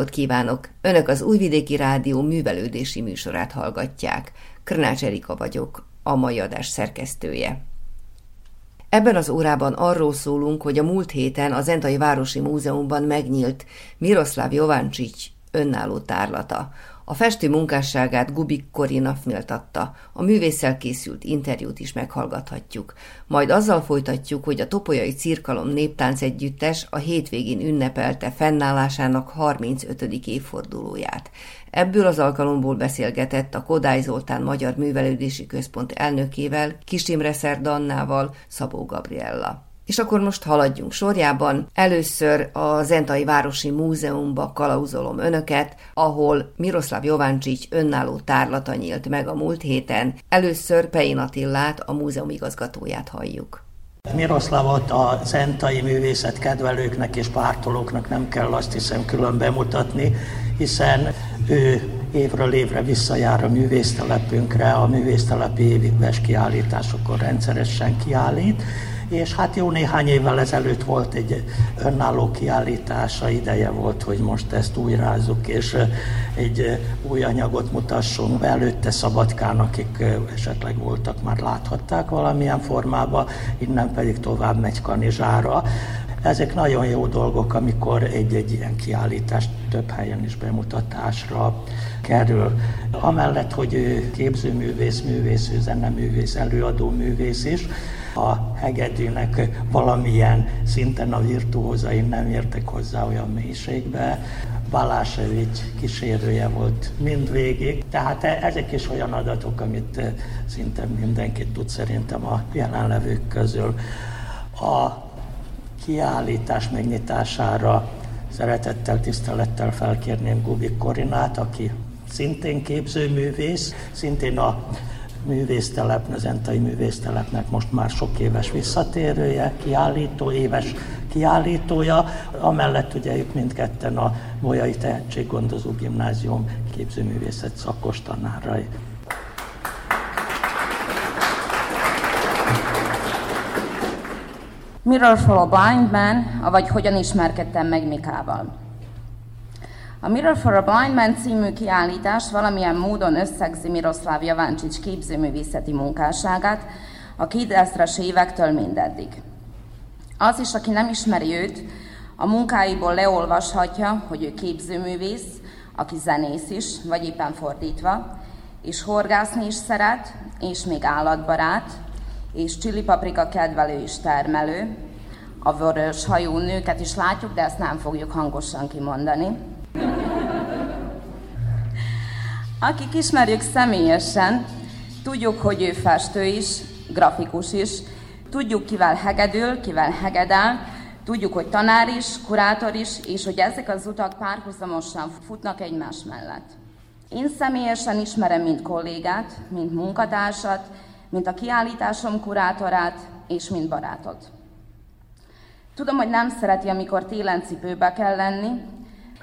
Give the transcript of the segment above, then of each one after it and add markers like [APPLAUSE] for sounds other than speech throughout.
napot kívánok! Önök az Újvidéki Rádió művelődési műsorát hallgatják. Krnács Erika vagyok, a mai adás szerkesztője. Ebben az órában arról szólunk, hogy a múlt héten az Entai Városi Múzeumban megnyílt Miroslav Jovancsics önálló tárlata, a festő munkásságát Gubik Korina méltatta, a művésszel készült interjút is meghallgathatjuk. Majd azzal folytatjuk, hogy a Topolyai Cirkalom Néptánc Együttes a hétvégén ünnepelte fennállásának 35. évfordulóját. Ebből az alkalomból beszélgetett a Kodály Zoltán Magyar Művelődési Központ elnökével, Kisimre Szerdannával, Szabó Gabriella. És akkor most haladjunk sorjában. Először a Zentai Városi Múzeumba kalauzolom önöket, ahol Miroslav Jovancsics önálló tárlata nyílt meg a múlt héten. Először Pein Attillát, a múzeum igazgatóját halljuk. Miroslavot a zentai művészet kedvelőknek és pártolóknak nem kell azt hiszem külön bemutatni, hiszen ő évről évre visszajár a művésztelepünkre, a művésztelepi éves kiállításokon rendszeresen kiállít, és hát jó néhány évvel ezelőtt volt egy önálló kiállítása, ideje volt, hogy most ezt újrázzuk, és egy új anyagot mutassunk be. Előtte Szabadkán, akik esetleg voltak, már láthatták valamilyen formában, innen pedig tovább megy Kanizsára. Ezek nagyon jó dolgok, amikor egy-egy ilyen kiállítás több helyen is bemutatásra kerül. Amellett, hogy ő képzőművész, művész, zeneművész, előadó művész is, a hegedűnek valamilyen szinten a virtuózai nem értek hozzá olyan mélységbe. Balásevics kísérője volt mindvégig, tehát e- ezek is olyan adatok, amit e, szinte mindenki tud szerintem a jelenlevők közül. A kiállítás megnyitására szeretettel, tisztelettel felkérném Gubik Korinát, aki szintén képzőművész, szintén a művésztelep, az Entai művésztelepnek most már sok éves visszatérője, kiállító, éves kiállítója, amellett ugye ők mindketten a Bolyai Tehetséggondozó Gimnázium képzőművészet szakos tanárai. Miről szól a Blind Man, vagy hogyan ismerkedtem meg Mikával? A Mirror for a Blind Man című kiállítás valamilyen módon összegzi Miroslav Javancsics képzőművészeti munkásságát a 2000-es évektől mindeddig. Az is, aki nem ismeri őt, a munkáiból leolvashatja, hogy ő képzőművész, aki zenész is, vagy éppen fordítva, és horgászni is szeret, és még állatbarát, és csilipaprika kedvelő és termelő. A vörös hajú nőket is látjuk, de ezt nem fogjuk hangosan kimondani. Akik ismerjük személyesen, tudjuk, hogy ő festő is, grafikus is, tudjuk, kivel hegedül, kivel hegedel, tudjuk, hogy tanár is, kurátor is, és hogy ezek az utak párhuzamosan futnak egymás mellett. Én személyesen ismerem mind kollégát, mint munkatársat, mint a kiállításom kurátorát, és mint barátot. Tudom, hogy nem szereti, amikor télen cipőbe kell lenni,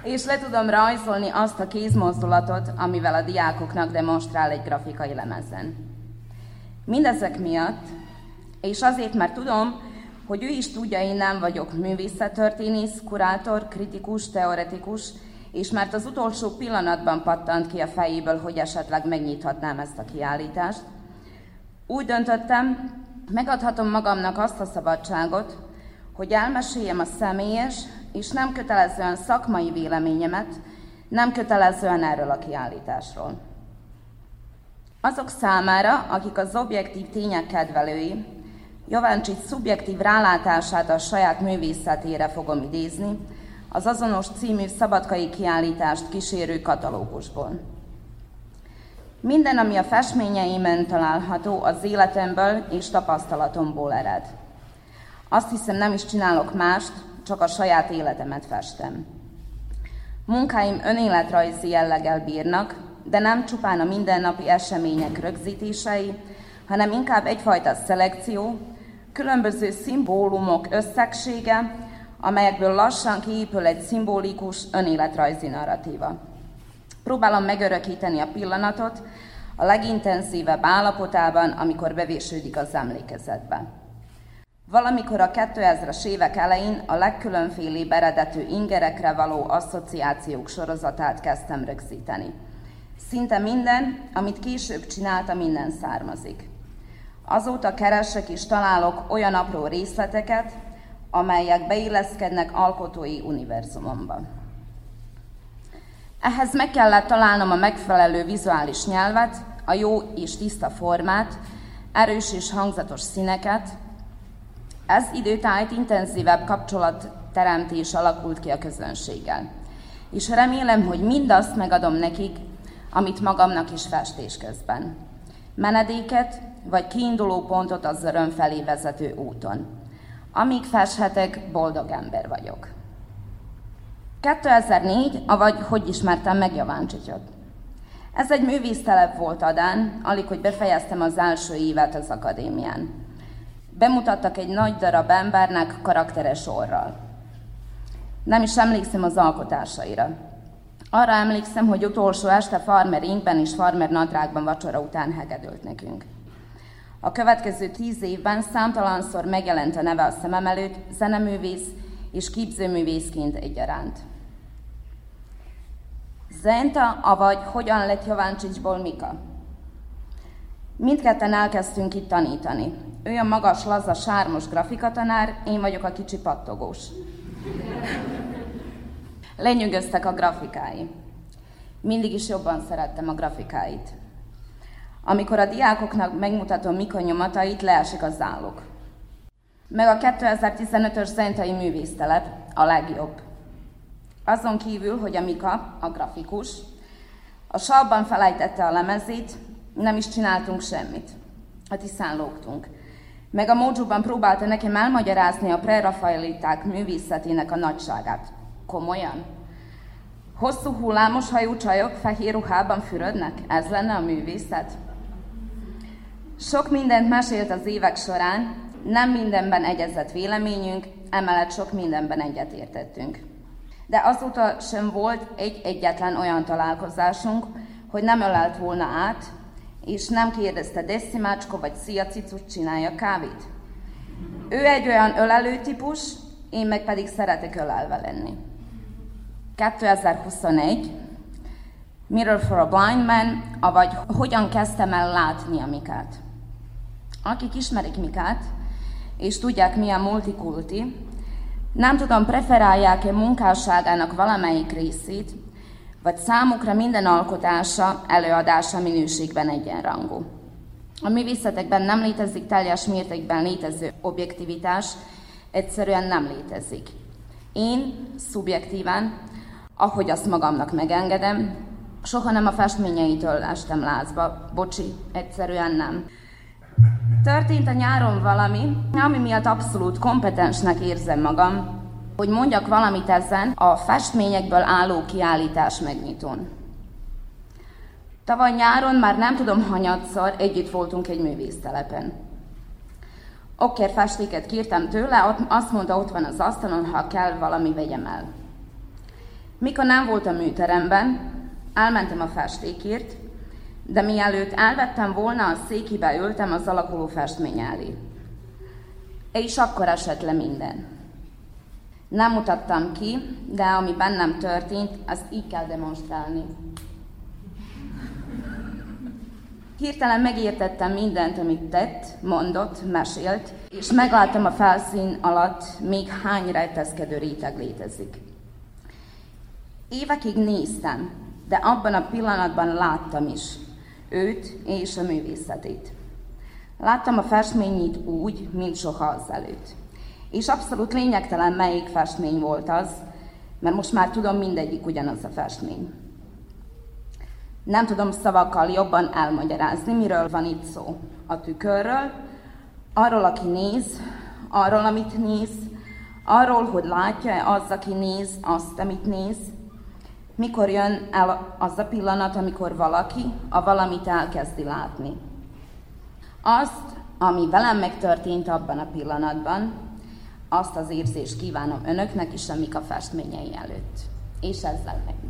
és le tudom rajzolni azt a kézmozdulatot, amivel a diákoknak demonstrál egy grafikai lemezen. Mindezek miatt, és azért, mert tudom, hogy ő is tudja, én nem vagyok művészettörténész, kurátor, kritikus, teoretikus, és mert az utolsó pillanatban pattant ki a fejéből, hogy esetleg megnyithatnám ezt a kiállítást, úgy döntöttem, megadhatom magamnak azt a szabadságot, hogy elmeséljem a személyes és nem kötelezően szakmai véleményemet, nem kötelezően erről a kiállításról. Azok számára, akik az objektív tények kedvelői, Jovancsics szubjektív rálátását a saját művészetére fogom idézni, az azonos című szabadkai kiállítást kísérő katalógusból. Minden, ami a festményeimen található, az életemből és tapasztalatomból ered. Azt hiszem, nem is csinálok mást, csak a saját életemet festem. Munkáim önéletrajzi jelleggel bírnak, de nem csupán a mindennapi események rögzítései, hanem inkább egyfajta szelekció, különböző szimbólumok összegsége, amelyekből lassan kiépül egy szimbolikus önéletrajzi narratíva. Próbálom megörökíteni a pillanatot a legintenzívebb állapotában, amikor bevésődik az emlékezetbe. Valamikor a 2000-es évek elején a legkülönfélébb eredetű ingerekre való asszociációk sorozatát kezdtem rögzíteni. Szinte minden, amit később csináltam, minden származik. Azóta keresek és találok olyan apró részleteket, amelyek beilleszkednek alkotói univerzumomba. Ehhez meg kellett találnom a megfelelő vizuális nyelvet, a jó és tiszta formát, erős és hangzatos színeket. Ez időtájt intenzívebb kapcsolatteremtés alakult ki a közönséggel. És remélem, hogy mindazt megadom nekik, amit magamnak is festés közben. Menedéket vagy kiinduló pontot az öröm felé vezető úton. Amíg feshetek, boldog ember vagyok. 2004, avagy hogy ismertem meg Javáncsicsot. Ez egy művésztelep volt Adán, alig, hogy befejeztem az első évet az akadémián. Bemutattak egy nagy darab embernek karakteres orral. Nem is emlékszem az alkotásaira. Arra emlékszem, hogy utolsó este farmer inkben és farmer nadrágban vacsora után hegedült nekünk. A következő tíz évben számtalanszor megjelent a neve a szemem előtt, zeneművész és képzőművészként egyaránt. Zenta, avagy hogyan lett Jováncsicsból Mika? Mindketten elkezdtünk itt tanítani. Ő a magas, laza, sármos grafikatanár, én vagyok a kicsi pattogós. [LAUGHS] Lenyűgöztek a grafikái. Mindig is jobban szerettem a grafikáit. Amikor a diákoknak megmutatom Mika nyomatait, leesik a zálog. Meg a 2015-ös Zentai művésztelep a legjobb. Azon kívül, hogy a Mika, a grafikus, a salban felejtette a lemezét, nem is csináltunk semmit. A tisztán lógtunk. Meg a Mojo-ban próbálta nekem elmagyarázni a prerafaeliták művészetének a nagyságát. Komolyan? Hosszú hullámos hajú csajok fehér ruhában fürödnek? Ez lenne a művészet? Sok mindent mesélt az évek során, nem mindenben egyezett véleményünk, emellett sok mindenben egyetértettünk. De azóta sem volt egy egyetlen olyan találkozásunk, hogy nem ölelt volna át, és nem kérdezte Decimácska vagy Szia Cicus csinálja kávét. Ő egy olyan ölelő típus, én meg pedig szeretek ölelve lenni. 2021, Mirror for a Blind Man, avagy hogyan kezdtem el látni a Mikát. Akik ismerik Mikát, és tudják mi a multikulti, nem tudom, preferálják-e munkásságának valamelyik részét, vagy számukra minden alkotása, előadása minőségben egyenrangú. A művészetekben nem létezik teljes mértékben létező objektivitás, egyszerűen nem létezik. Én szubjektíven, ahogy azt magamnak megengedem, soha nem a festményeitől estem lázba. Bocsi, egyszerűen nem. Történt a nyáron valami, ami miatt abszolút kompetensnek érzem magam, hogy mondjak valamit ezen a festményekből álló kiállítás megnyitón. Tavaly nyáron már nem tudom hanyatszor együtt voltunk egy művésztelepen. Okker festéket kértem tőle, azt mondta, ott van az asztalon, ha kell, valami vegyem el. Mikor nem volt a műteremben, elmentem a festékért, de mielőtt elvettem volna, a székibe ültem az alakuló festmény elé. És akkor esett le minden. Nem mutattam ki, de ami bennem történt, azt így kell demonstrálni. Hirtelen megértettem mindent, amit tett, mondott, mesélt, és megláttam a felszín alatt még hány rejtezkedő réteg létezik. Évekig néztem, de abban a pillanatban láttam is őt és a művészetét. Láttam a festményét úgy, mint soha azelőtt. És abszolút lényegtelen, melyik festmény volt az, mert most már tudom, mindegyik ugyanaz a festmény. Nem tudom szavakkal jobban elmagyarázni, miről van itt szó. A tükörről, arról, aki néz, arról, amit néz, arról, hogy látja az, aki néz, azt, amit néz, mikor jön el az a pillanat, amikor valaki a valamit elkezdi látni. Azt, ami velem megtörtént abban a pillanatban, azt az érzést kívánom önöknek is, amik a festményei előtt. És ezzel megnyitom.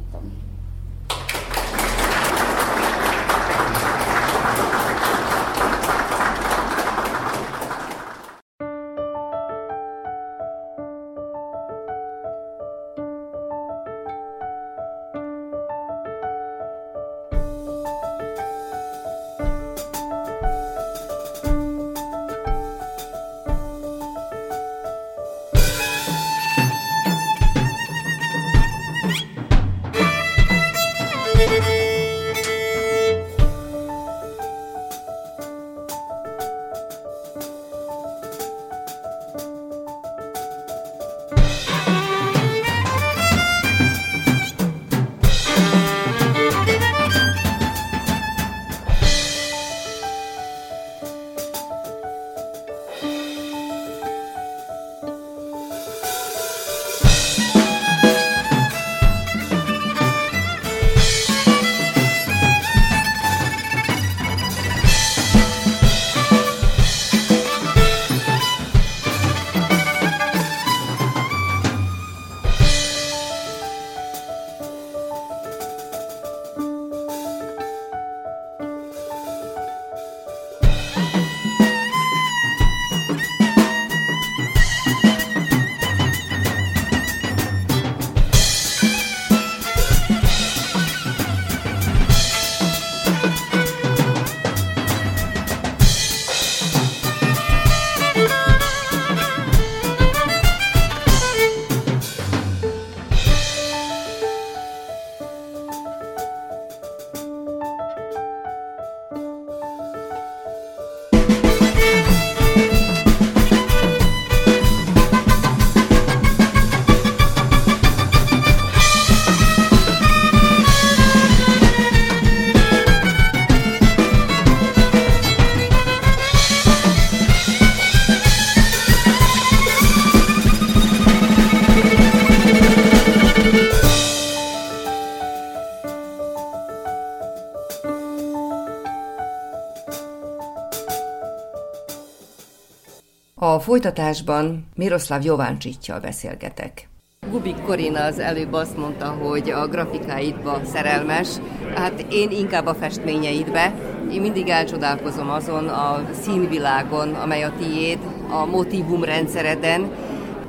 Folytatásban Miroslav Jováncsicsal beszélgetek. Gubik Korina az előbb azt mondta, hogy a grafikáidba szerelmes, hát én inkább a festményeidbe. Én mindig elcsodálkozom azon a színvilágon, amely a tiéd, a motivumrendszereden,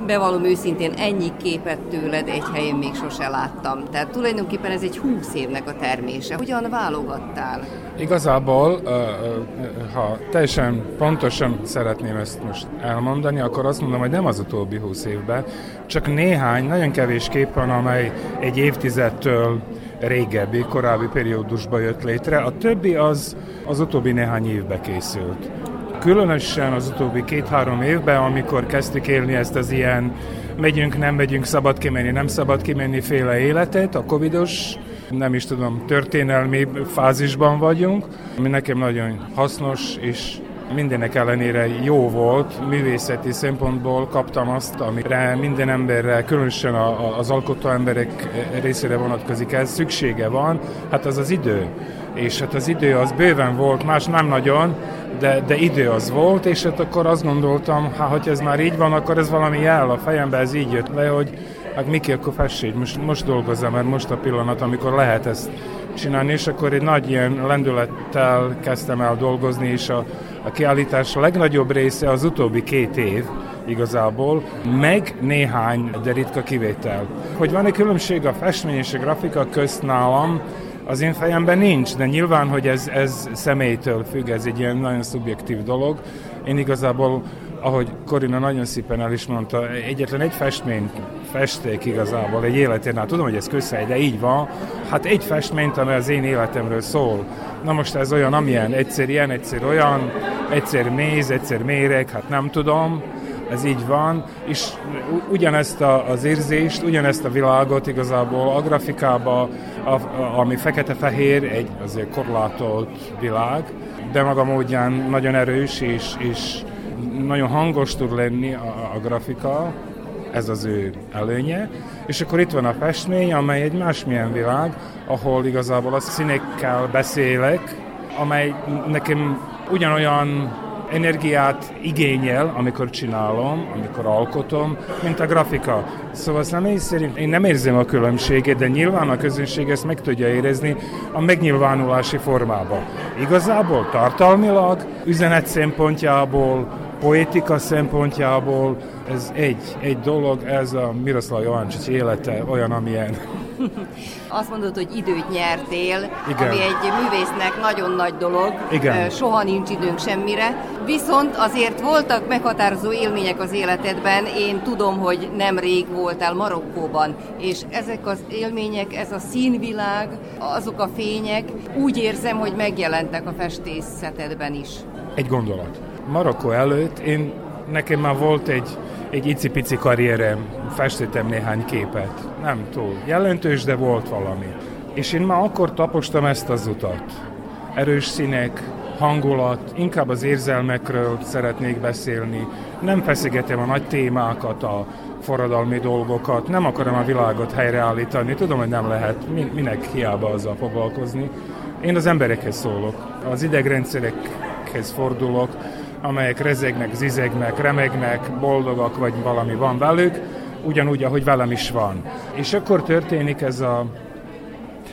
bevallom őszintén, ennyi képet tőled egy helyen még sose láttam. Tehát tulajdonképpen ez egy húsz évnek a termése. Hogyan válogattál? Igazából, ha teljesen pontosan szeretném ezt most elmondani, akkor azt mondom, hogy nem az utóbbi húsz évben, csak néhány, nagyon kevés kép van, amely egy évtizedtől régebbi, korábbi periódusba jött létre. A többi az az utóbbi néhány évbe készült. Különösen az utóbbi két-három évben, amikor kezdtük élni ezt az ilyen megyünk, nem megyünk, szabad kimenni, nem szabad kimenni féle életet, a covidos nem is tudom, történelmi fázisban vagyunk, ami nekem nagyon hasznos, és mindenek ellenére jó volt, művészeti szempontból kaptam azt, amire minden emberre, különösen az alkotó emberek részére vonatkozik ez, szüksége van, hát az az idő. És hát az idő az bőven volt, más nem nagyon, de, de idő az volt, és hát akkor azt gondoltam, hát hogy ez már így van, akkor ez valami jel a fejembe, ez így jött le, hogy hát Miki, akkor fesség, most, most dolgozzam, mert most a pillanat, amikor lehet ezt csinálni, és akkor egy nagy ilyen lendülettel kezdtem el dolgozni, és a, a kiállítás a legnagyobb része az utóbbi két év, igazából, meg néhány, de ritka kivétel. Hogy van egy különbség a festmény és a grafika közt nálam, az én fejemben nincs, de nyilván, hogy ez, ez személytől függ, ez egy ilyen nagyon szubjektív dolog. Én igazából, ahogy Korina nagyon szépen el is mondta, egyetlen egy festményt festék igazából egy életén, hát tudom, hogy ez közhely, de így van, hát egy festményt, amely az én életemről szól. Na most ez olyan, amilyen, egyszer ilyen, egyszer olyan, egyszer méz, egyszer méreg, hát nem tudom, ez így van, és ugyanezt a, az érzést, ugyanezt a világot igazából a grafikába, a, a, ami fekete-fehér, egy azért korlátolt világ, de maga módján nagyon erős, és, és nagyon hangos tud lenni a, a grafika, ez az ő előnye, és akkor itt van a festmény, amely egy másmilyen világ, ahol igazából a színekkel beszélek, amely nekem ugyanolyan energiát igényel, amikor csinálom, amikor alkotom, mint a grafika. Szóval személy szerint én nem érzem a különbséget, de nyilván a közönség ezt meg tudja érezni a megnyilvánulási formába. Igazából tartalmilag, üzenet szempontjából, poetika szempontjából ez egy, egy dolog, ez a Miroslav Jovancsics élete olyan, amilyen. [LAUGHS] Azt mondod, hogy időt nyertél, Igen. ami egy művésznek nagyon nagy dolog. Igen. Soha nincs időnk semmire. Viszont azért voltak meghatározó élmények az életedben. Én tudom, hogy nem rég voltál Marokkóban, és ezek az élmények, ez a színvilág, azok a fények, úgy érzem, hogy megjelentek a festészetedben is. Egy gondolat. Marokkó előtt én, nekem már volt egy, egy icipici karrierem, festettem néhány képet. Nem túl jelentős, de volt valami. És én már akkor tapostam ezt az utat. Erős színek, hangulat, inkább az érzelmekről szeretnék beszélni. Nem feszegetem a nagy témákat, a forradalmi dolgokat, nem akarom a világot helyreállítani, tudom, hogy nem lehet, minek hiába azzal foglalkozni. Én az emberekhez szólok, az idegrendszerekhez fordulok, amelyek rezegnek, zizegnek, remegnek, boldogak, vagy valami van velük, ugyanúgy, ahogy velem is van. És akkor történik ez a...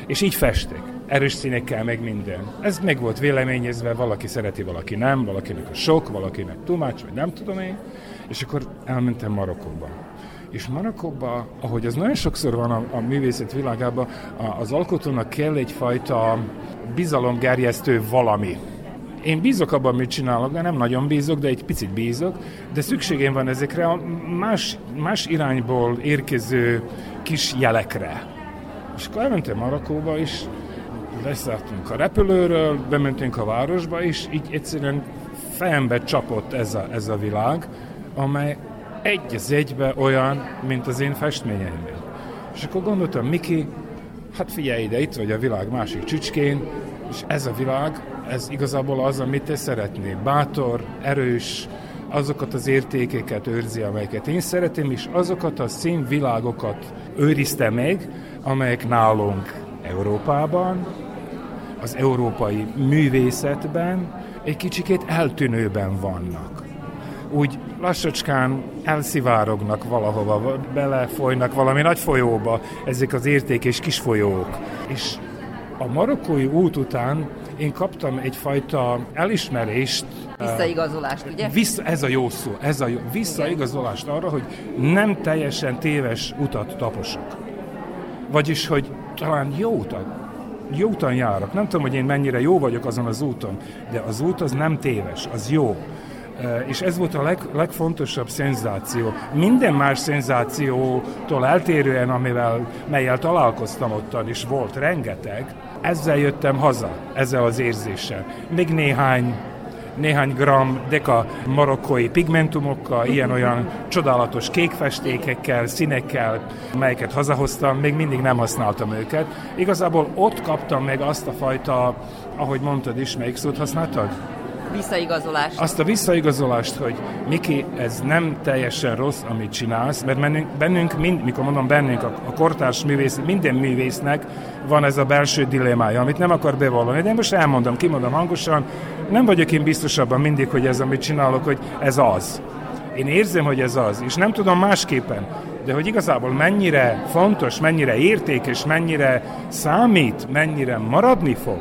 És így festek. Erős színekkel, meg minden. Ez meg volt véleményezve, valaki szereti, valaki nem, valakinek a sok, valakinek tumács, vagy nem tudom én. És akkor elmentem Marokkóba. És Marokkóba, ahogy az nagyon sokszor van a, a művészet világában, az alkotónak kell egyfajta bizalomgerjesztő valami én bízok abban, amit csinálok, de nem nagyon bízok, de egy picit bízok, de szükségem van ezekre a más, más irányból érkező kis jelekre. És akkor elmentem Marakóba, és leszálltunk a repülőről, bementünk a városba, és így egyszerűen fejembe csapott ez a, ez a világ, amely egy az egybe olyan, mint az én festményeimben. És akkor gondoltam, Miki, hát figyelj ide, itt vagy a világ másik csücskén, és ez a világ ez igazából az, amit te szeretnél. Bátor, erős, azokat az értékeket őrzi, amelyeket én szeretem, és azokat a színvilágokat őrizte meg, amelyek nálunk Európában, az európai művészetben egy kicsikét eltűnőben vannak. úgy lassacskán elszivárognak valahova, belefolynak valami nagy folyóba ezek az érték és kis folyók. És a marokkói út után én kaptam egyfajta elismerést. Visszaigazolást, ugye? Vissza, ez a jó szó, ez a jó, visszaigazolást arra, hogy nem teljesen téves utat taposok. Vagyis, hogy talán jó utat, jó úton járok. Nem tudom, hogy én mennyire jó vagyok azon az úton, de az út az nem téves, az jó. És ez volt a leg, legfontosabb szenzáció. Minden más szenzációtól eltérően, amivel, melyel találkoztam ottan, és volt rengeteg, ezzel jöttem haza, ezzel az érzéssel. Még néhány néhány gram deka marokkói pigmentumokkal, ilyen-olyan csodálatos kékfestékekkel, színekkel, melyeket hazahoztam, még mindig nem használtam őket. Igazából ott kaptam meg azt a fajta, ahogy mondtad is, melyik szót használtad? Visszaigazolást. Azt a visszaigazolást, hogy Miki, ez nem teljesen rossz, amit csinálsz, mert bennünk, bennünk mind, mikor mondom bennünk, a, a kortárs művész, minden művésznek van ez a belső dilemmája, amit nem akar bevallani. De én most elmondom, kimondom hangosan, nem vagyok én biztosabban mindig, hogy ez, amit csinálok, hogy ez az. Én érzem, hogy ez az, és nem tudom másképpen, de hogy igazából mennyire fontos, mennyire értékes, mennyire számít, mennyire maradni fog,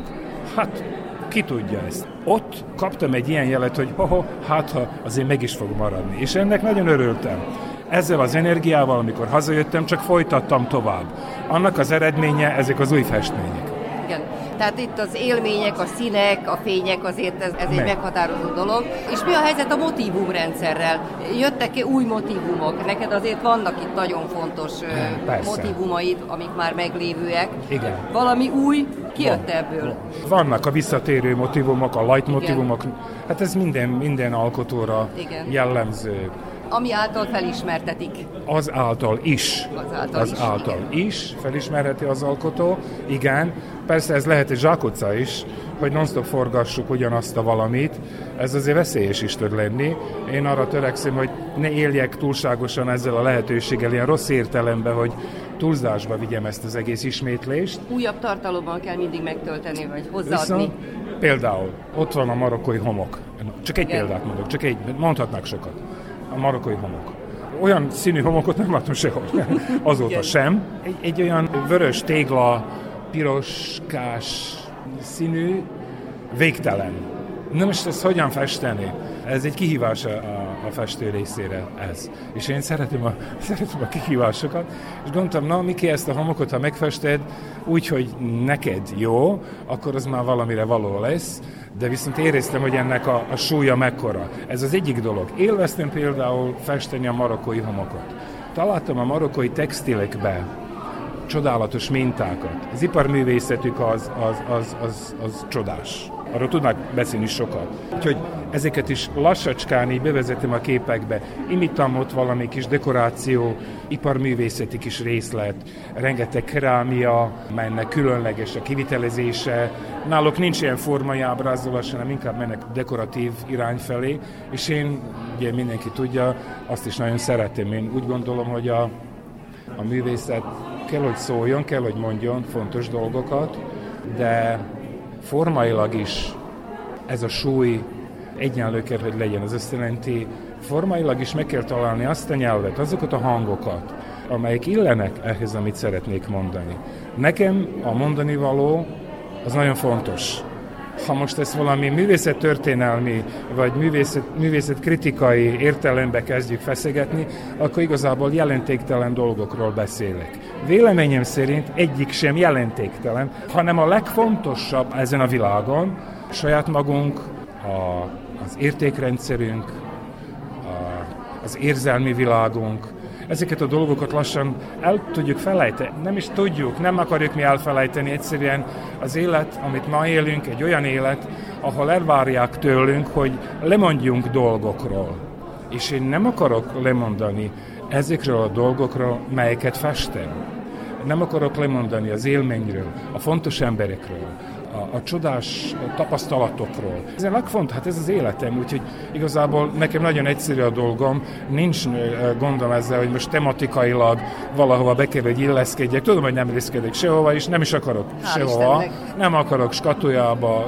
hát ki tudja ezt. Ott kaptam egy ilyen jelet, hogy ho, hát ha azért meg is fog maradni. És ennek nagyon örültem. Ezzel az energiával, amikor hazajöttem, csak folytattam tovább. Annak az eredménye ezek az új festmények. Tehát itt az élmények, a színek, a fények, azért ez, ez egy meghatározó dolog. És mi a helyzet a motívumrendszerrel? Jöttek-e új motívumok? Neked azért vannak itt nagyon fontos Persze. motívumaid, amik már meglévőek. Igen. Valami új kijött Van. ebből? Vannak a visszatérő motivumok, a light motivumok. Hát ez minden, minden alkotóra Igen. jellemző ami által felismertetik. Az által is. Az által az is. által is felismerheti az alkotó, igen. Persze ez lehet egy zsákutca is, hogy non-stop forgassuk ugyanazt a valamit, ez azért veszélyes is tud lenni. Én arra törekszem, hogy ne éljek túlságosan ezzel a lehetőséggel, ilyen rossz értelemben, hogy túlzásba vigyem ezt az egész ismétlést. Újabb tartalommal kell mindig megtölteni, vagy hozzáadni. Viszont, például ott van a marokkói homok. Csak egy Igen. példát mondok, csak egy, mondhatnak sokat a marokkai homok. Olyan színű homokot nem látom sehol, [LAUGHS] azóta sem. Egy, egy olyan vörös tégla, piroskás színű, végtelen. Na most ezt hogyan festeni? Ez egy kihívás a, a festő részére ez. És én szeretem a, [LAUGHS] szeretem a kihívásokat, és gondoltam, na Miki, ezt a homokot, ha megfested úgy, hogy neked jó, akkor az már valamire való lesz, de viszont éreztem, hogy ennek a, a súlya mekkora. Ez az egyik dolog. Élveztem például festeni a marokkói homokot. Találtam a marokkói textilekbe csodálatos mintákat. Az iparművészetük az, az, az, az, az csodás arról tudnak beszélni sokat. Úgyhogy ezeket is lassacskán így bevezetem a képekbe. Imitam ott valami kis dekoráció, iparművészeti kis részlet, rengeteg kerámia, melynek különleges a kivitelezése. Náluk nincs ilyen formai ábrázolás, hanem inkább mennek dekoratív irány felé, és én, ugye mindenki tudja, azt is nagyon szeretem. Én úgy gondolom, hogy a, a művészet kell, hogy szóljon, kell, hogy mondjon fontos dolgokat, de formailag is ez a súly egyenlő kell, hogy legyen. Az azt jelenti, formailag is meg kell találni azt a nyelvet, azokat a hangokat, amelyek illenek ehhez, amit szeretnék mondani. Nekem a mondani való az nagyon fontos ha most ezt valami művészettörténelmi vagy művészet, művészetkritikai értelembe kezdjük feszegetni, akkor igazából jelentéktelen dolgokról beszélek. Véleményem szerint egyik sem jelentéktelen, hanem a legfontosabb ezen a világon saját magunk, a, az értékrendszerünk, a, az érzelmi világunk, ezeket a dolgokat lassan el tudjuk felejteni. Nem is tudjuk, nem akarjuk mi elfelejteni, egyszerűen az élet, amit ma élünk, egy olyan élet, ahol elvárják tőlünk, hogy lemondjunk dolgokról. És én nem akarok lemondani ezekről a dolgokról, melyeket festem. Nem akarok lemondani az élményről, a fontos emberekről, a, a csodás tapasztalatokról. Ez a legfont, hát ez az életem, úgyhogy igazából nekem nagyon egyszerű a dolgom, nincs gondom ezzel, hogy most tematikailag valahova be kell, hogy illeszkedjek. Tudom, hogy nem illeszkedek sehova, és nem is akarok Hál sehova. Istennek. Nem akarok skatujába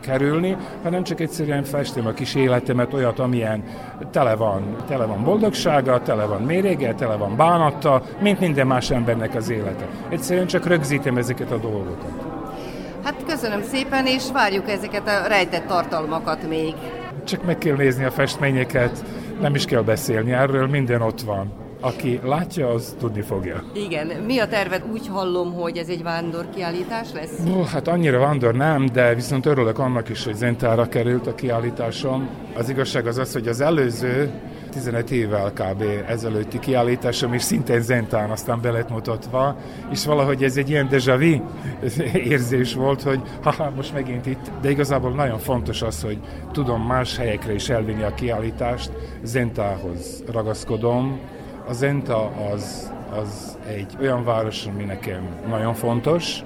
kerülni, hanem csak egyszerűen festem a kis életemet, olyat, amilyen tele van, tele van boldogsága, tele van mérége, tele van bánatta, mint minden más embernek az élete. Egyszerűen csak rögzítem ezeket a dolgokat. Köszönöm szépen, és várjuk ezeket a rejtett tartalmakat még. Csak meg kell nézni a festményeket, nem is kell beszélni erről, minden ott van. Aki látja, az tudni fogja. Igen. Mi a terved? Úgy hallom, hogy ez egy vándor kiállítás lesz? No, hát annyira vándor nem, de viszont örülök annak is, hogy Zentára került a kiállításom. Az igazság az az, hogy az előző 15 évvel kb. ezelőtti kiállításom is szintén Zentán aztán be lett mutatva, és valahogy ez egy ilyen déjà vu [LAUGHS] érzés volt, hogy haha, most megint itt, de igazából nagyon fontos az, hogy tudom más helyekre is elvinni a kiállítást, Zentához ragaszkodom, a Zenta az, az egy olyan város, ami nekem nagyon fontos,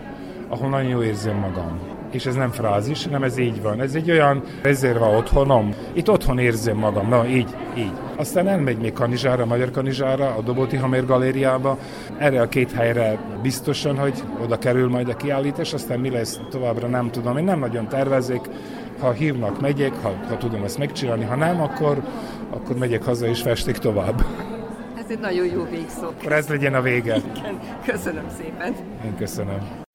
ahol nagyon jó érzem magam. És ez nem frázis, hanem ez így van. Ez egy olyan rezerva otthonom. Itt otthon érzem magam. Na, így, így. Aztán elmegy még Kanizsára, Magyar Kanizsára, a Doboti Hamér galériába. Erre a két helyre biztosan, hogy oda kerül majd a kiállítás, aztán mi lesz továbbra nem tudom. Én nem nagyon tervezik, ha hívnak, megyek, ha, ha tudom ezt megcsinálni, ha nem, akkor, akkor megyek haza és festik tovább egy nagyon jó végszó. Akkor ez legyen a vége. Igen, köszönöm szépen. Én köszönöm.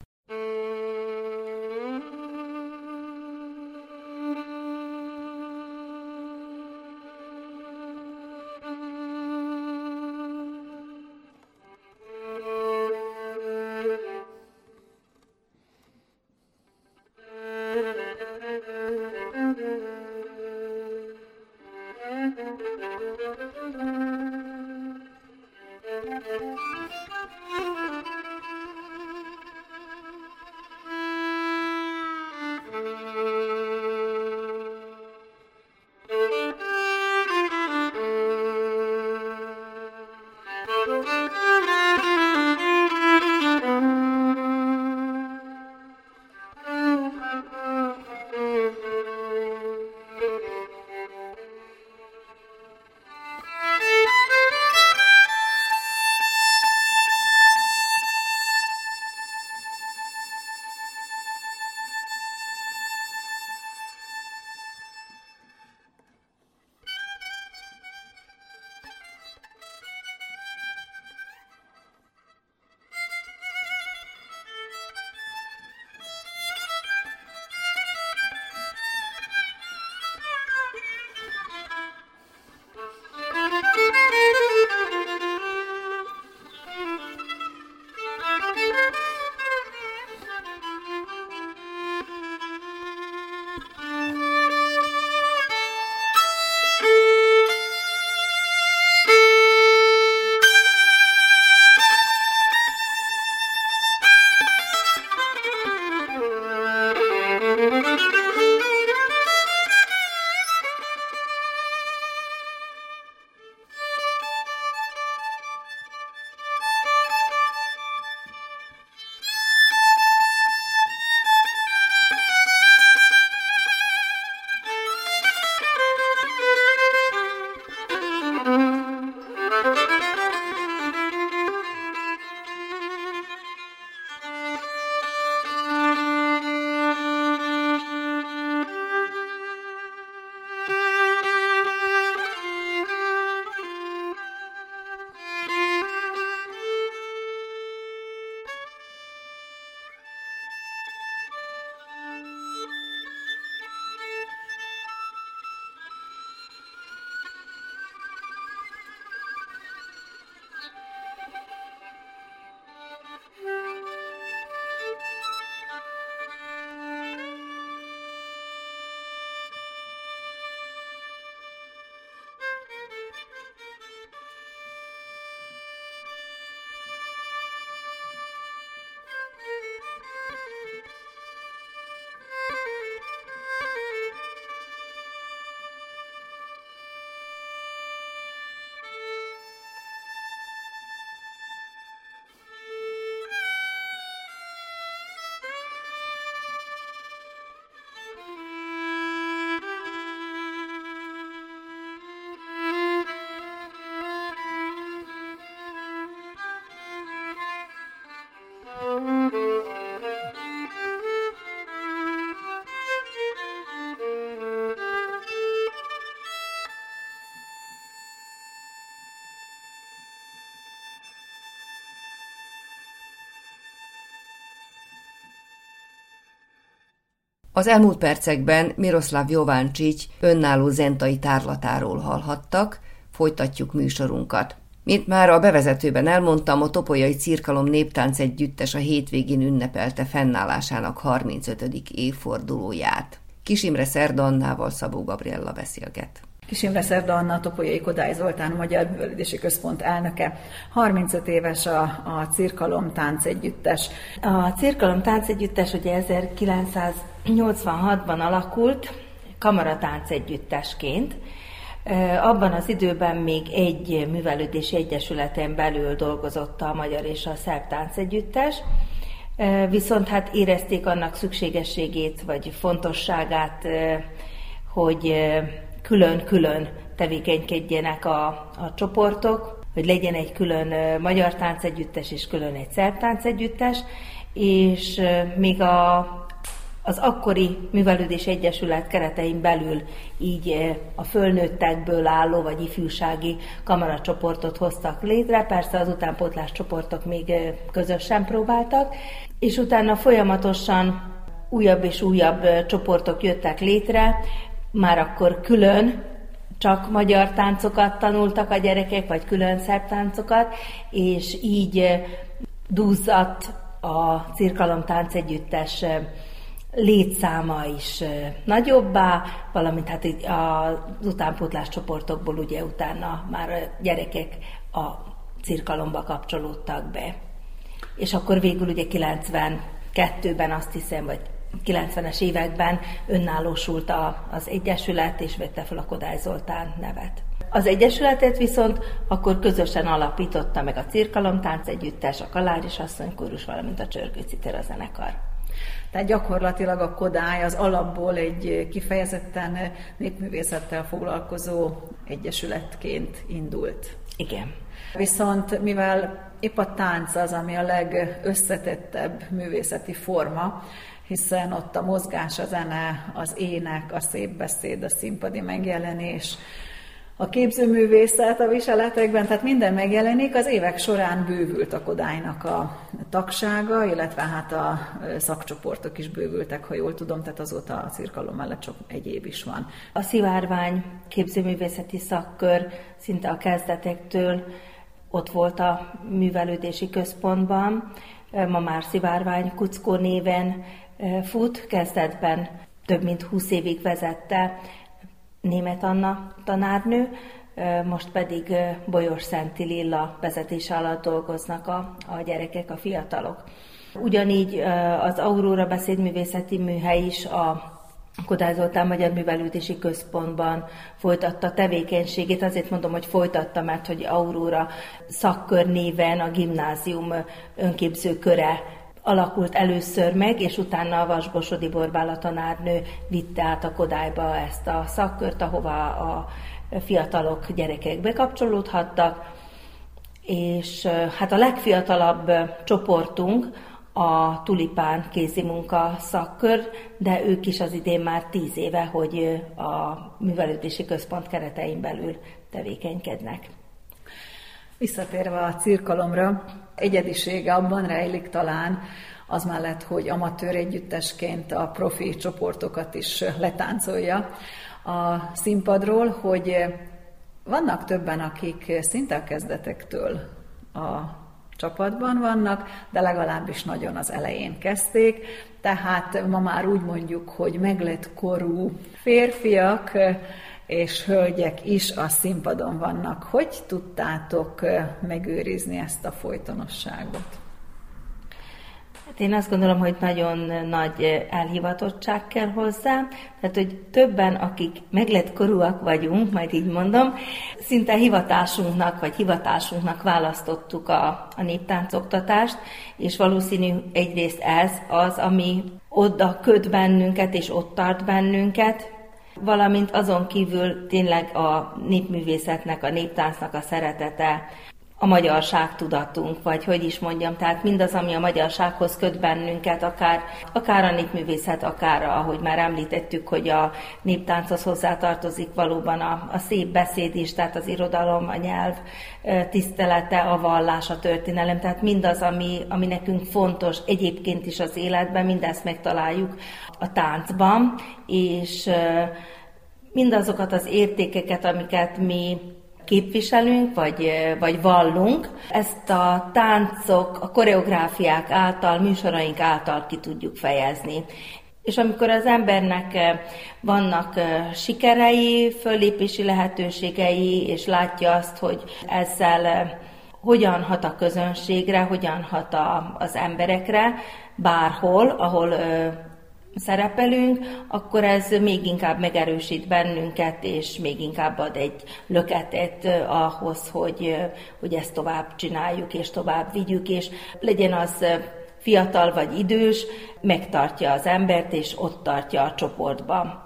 Az elmúlt percekben Miroslav Jováncsics önálló zentai tárlatáról hallhattak, folytatjuk műsorunkat. Mint már a bevezetőben elmondtam, a Topolyai Cirkalom Néptánc Együttes a hétvégén ünnepelte fennállásának 35. évfordulóját. Kisimre Szerda Annával Szabó Gabriella beszélget. Kisimre Szerda Anna, Topolyai Kodály Zoltán, Magyar Művelődési Központ elnöke. 35 éves a, a Cirkalom Tánc Együttes. A Cirkalom Tánc Együttes ugye 1986-ban alakult, kamaratánc együttesként, abban az időben még egy művelődési egyesületen belül dolgozott a Magyar és a Szerb Táncegyüttes, viszont hát érezték annak szükségességét vagy fontosságát, hogy külön-külön tevékenykedjenek a, a csoportok, hogy legyen egy külön magyar táncegyüttes és külön egy szerb táncegyüttes, és még a az akkori művelődés egyesület keretein belül így eh, a fölnőttekből álló vagy ifjúsági kamaracsoportot hoztak létre, persze az utánpótlás csoportok még eh, közösen próbáltak, és utána folyamatosan újabb és újabb eh, csoportok jöttek létre, már akkor külön csak magyar táncokat tanultak a gyerekek, vagy külön szerb táncokat, és így dúzzadt a Cirkalom Táncegyüttes létszáma is nagyobbá, valamint hát az utánpótlás csoportokból ugye utána már a gyerekek a cirkalomba kapcsolódtak be. És akkor végül ugye 92-ben azt hiszem, vagy 90-es években önállósult az Egyesület, és vette fel a Kodály Zoltán nevet. Az Egyesületet viszont akkor közösen alapította meg a Cirkalomtánc Együttes, a Kaláris Asszonykórus, valamint a Csörgőciter a zenekar. Tehát gyakorlatilag a Kodály az alapból egy kifejezetten népművészettel foglalkozó egyesületként indult. Igen. Viszont mivel épp a tánc az, ami a legösszetettebb művészeti forma, hiszen ott a mozgás, a zene, az ének, a szép beszéd, a színpadi megjelenés, a képzőművészet a viseletekben, tehát minden megjelenik, az évek során bővült a Kodálynak a tagsága, illetve hát a szakcsoportok is bővültek, ha jól tudom, tehát azóta a cirkalom mellett csak egyéb is van. A szivárvány képzőművészeti szakkör szinte a kezdetektől ott volt a művelődési központban, ma már Szivárvány Kuckó néven fut, kezdetben több mint 20 évig vezette német Anna tanárnő, most pedig Bolyos Szenti Lilla vezetése alatt dolgoznak a, a gyerekek, a fiatalok. Ugyanígy az Aurora beszédművészeti műhely is a Kodály Zoltán Magyar Művelődési Központban folytatta tevékenységét. Azért mondom, hogy folytatta, mert hogy Aurora szakkör néven a gimnázium önképző köre alakult először meg, és utána a Vasbosodi Borbála tanárnő vitte át a Kodályba ezt a szakkört, ahova a fiatalok, gyerekek bekapcsolódhattak, és hát a legfiatalabb csoportunk a tulipán kézimunka szakkör, de ők is az idén már tíz éve, hogy a művelődési központ keretein belül tevékenykednek. Visszatérve a cirkalomra, egyedisége abban rejlik talán, az mellett, hogy amatőr együttesként a profi csoportokat is letáncolja a színpadról, hogy vannak többen, akik szinte a kezdetektől a csapatban vannak, de legalábbis nagyon az elején kezdték, tehát ma már úgy mondjuk, hogy meglett korú férfiak és hölgyek is a színpadon vannak. Hogy tudtátok megőrizni ezt a folytonosságot? Hát én azt gondolom, hogy nagyon nagy elhivatottság kell hozzá, tehát hogy többen, akik meglett korúak vagyunk, majd így mondom, szinte hivatásunknak, vagy hivatásunknak választottuk a, a néptáncoktatást, és valószínű egyrészt ez az, ami oda köt bennünket, és ott tart bennünket, valamint azon kívül tényleg a népművészetnek, a néptáncnak a szeretete, a magyarság tudatunk, vagy hogy is mondjam, tehát mindaz, ami a magyarsághoz köt bennünket, akár, akár a népművészet, akár, ahogy már említettük, hogy a néptánchoz hozzátartozik valóban a, a szép beszéd is, tehát az irodalom, a nyelv tisztelete, a vallás, a történelem, tehát mindaz, ami, ami nekünk fontos egyébként is az életben, mindezt megtaláljuk a táncban, és mindazokat az értékeket, amiket mi képviselünk, vagy, vagy vallunk, ezt a táncok, a koreográfiák által, műsoraink által ki tudjuk fejezni. És amikor az embernek vannak sikerei, föllépési lehetőségei, és látja azt, hogy ezzel hogyan hat a közönségre, hogyan hat a, az emberekre, bárhol, ahol szerepelünk, akkor ez még inkább megerősít bennünket, és még inkább ad egy löketet ahhoz, hogy, hogy ezt tovább csináljuk, és tovább vigyük, és legyen az fiatal vagy idős, megtartja az embert, és ott tartja a csoportban.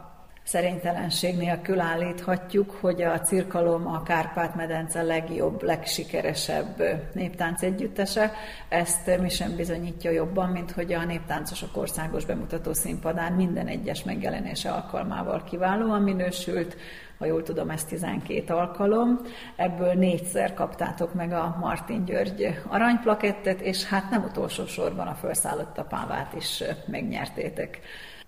Szerénytelenség nélkül állíthatjuk, hogy a cirkalom a Kárpát-medence legjobb, legsikeresebb néptánc együttese. Ezt mi sem bizonyítja jobban, mint hogy a néptáncosok országos bemutató színpadán minden egyes megjelenése alkalmával kiválóan minősült, ha jól tudom, ez 12 alkalom. Ebből négyszer kaptátok meg a Martin György aranyplakettet, és hát nem utolsó sorban a felszállott apávát is megnyertétek.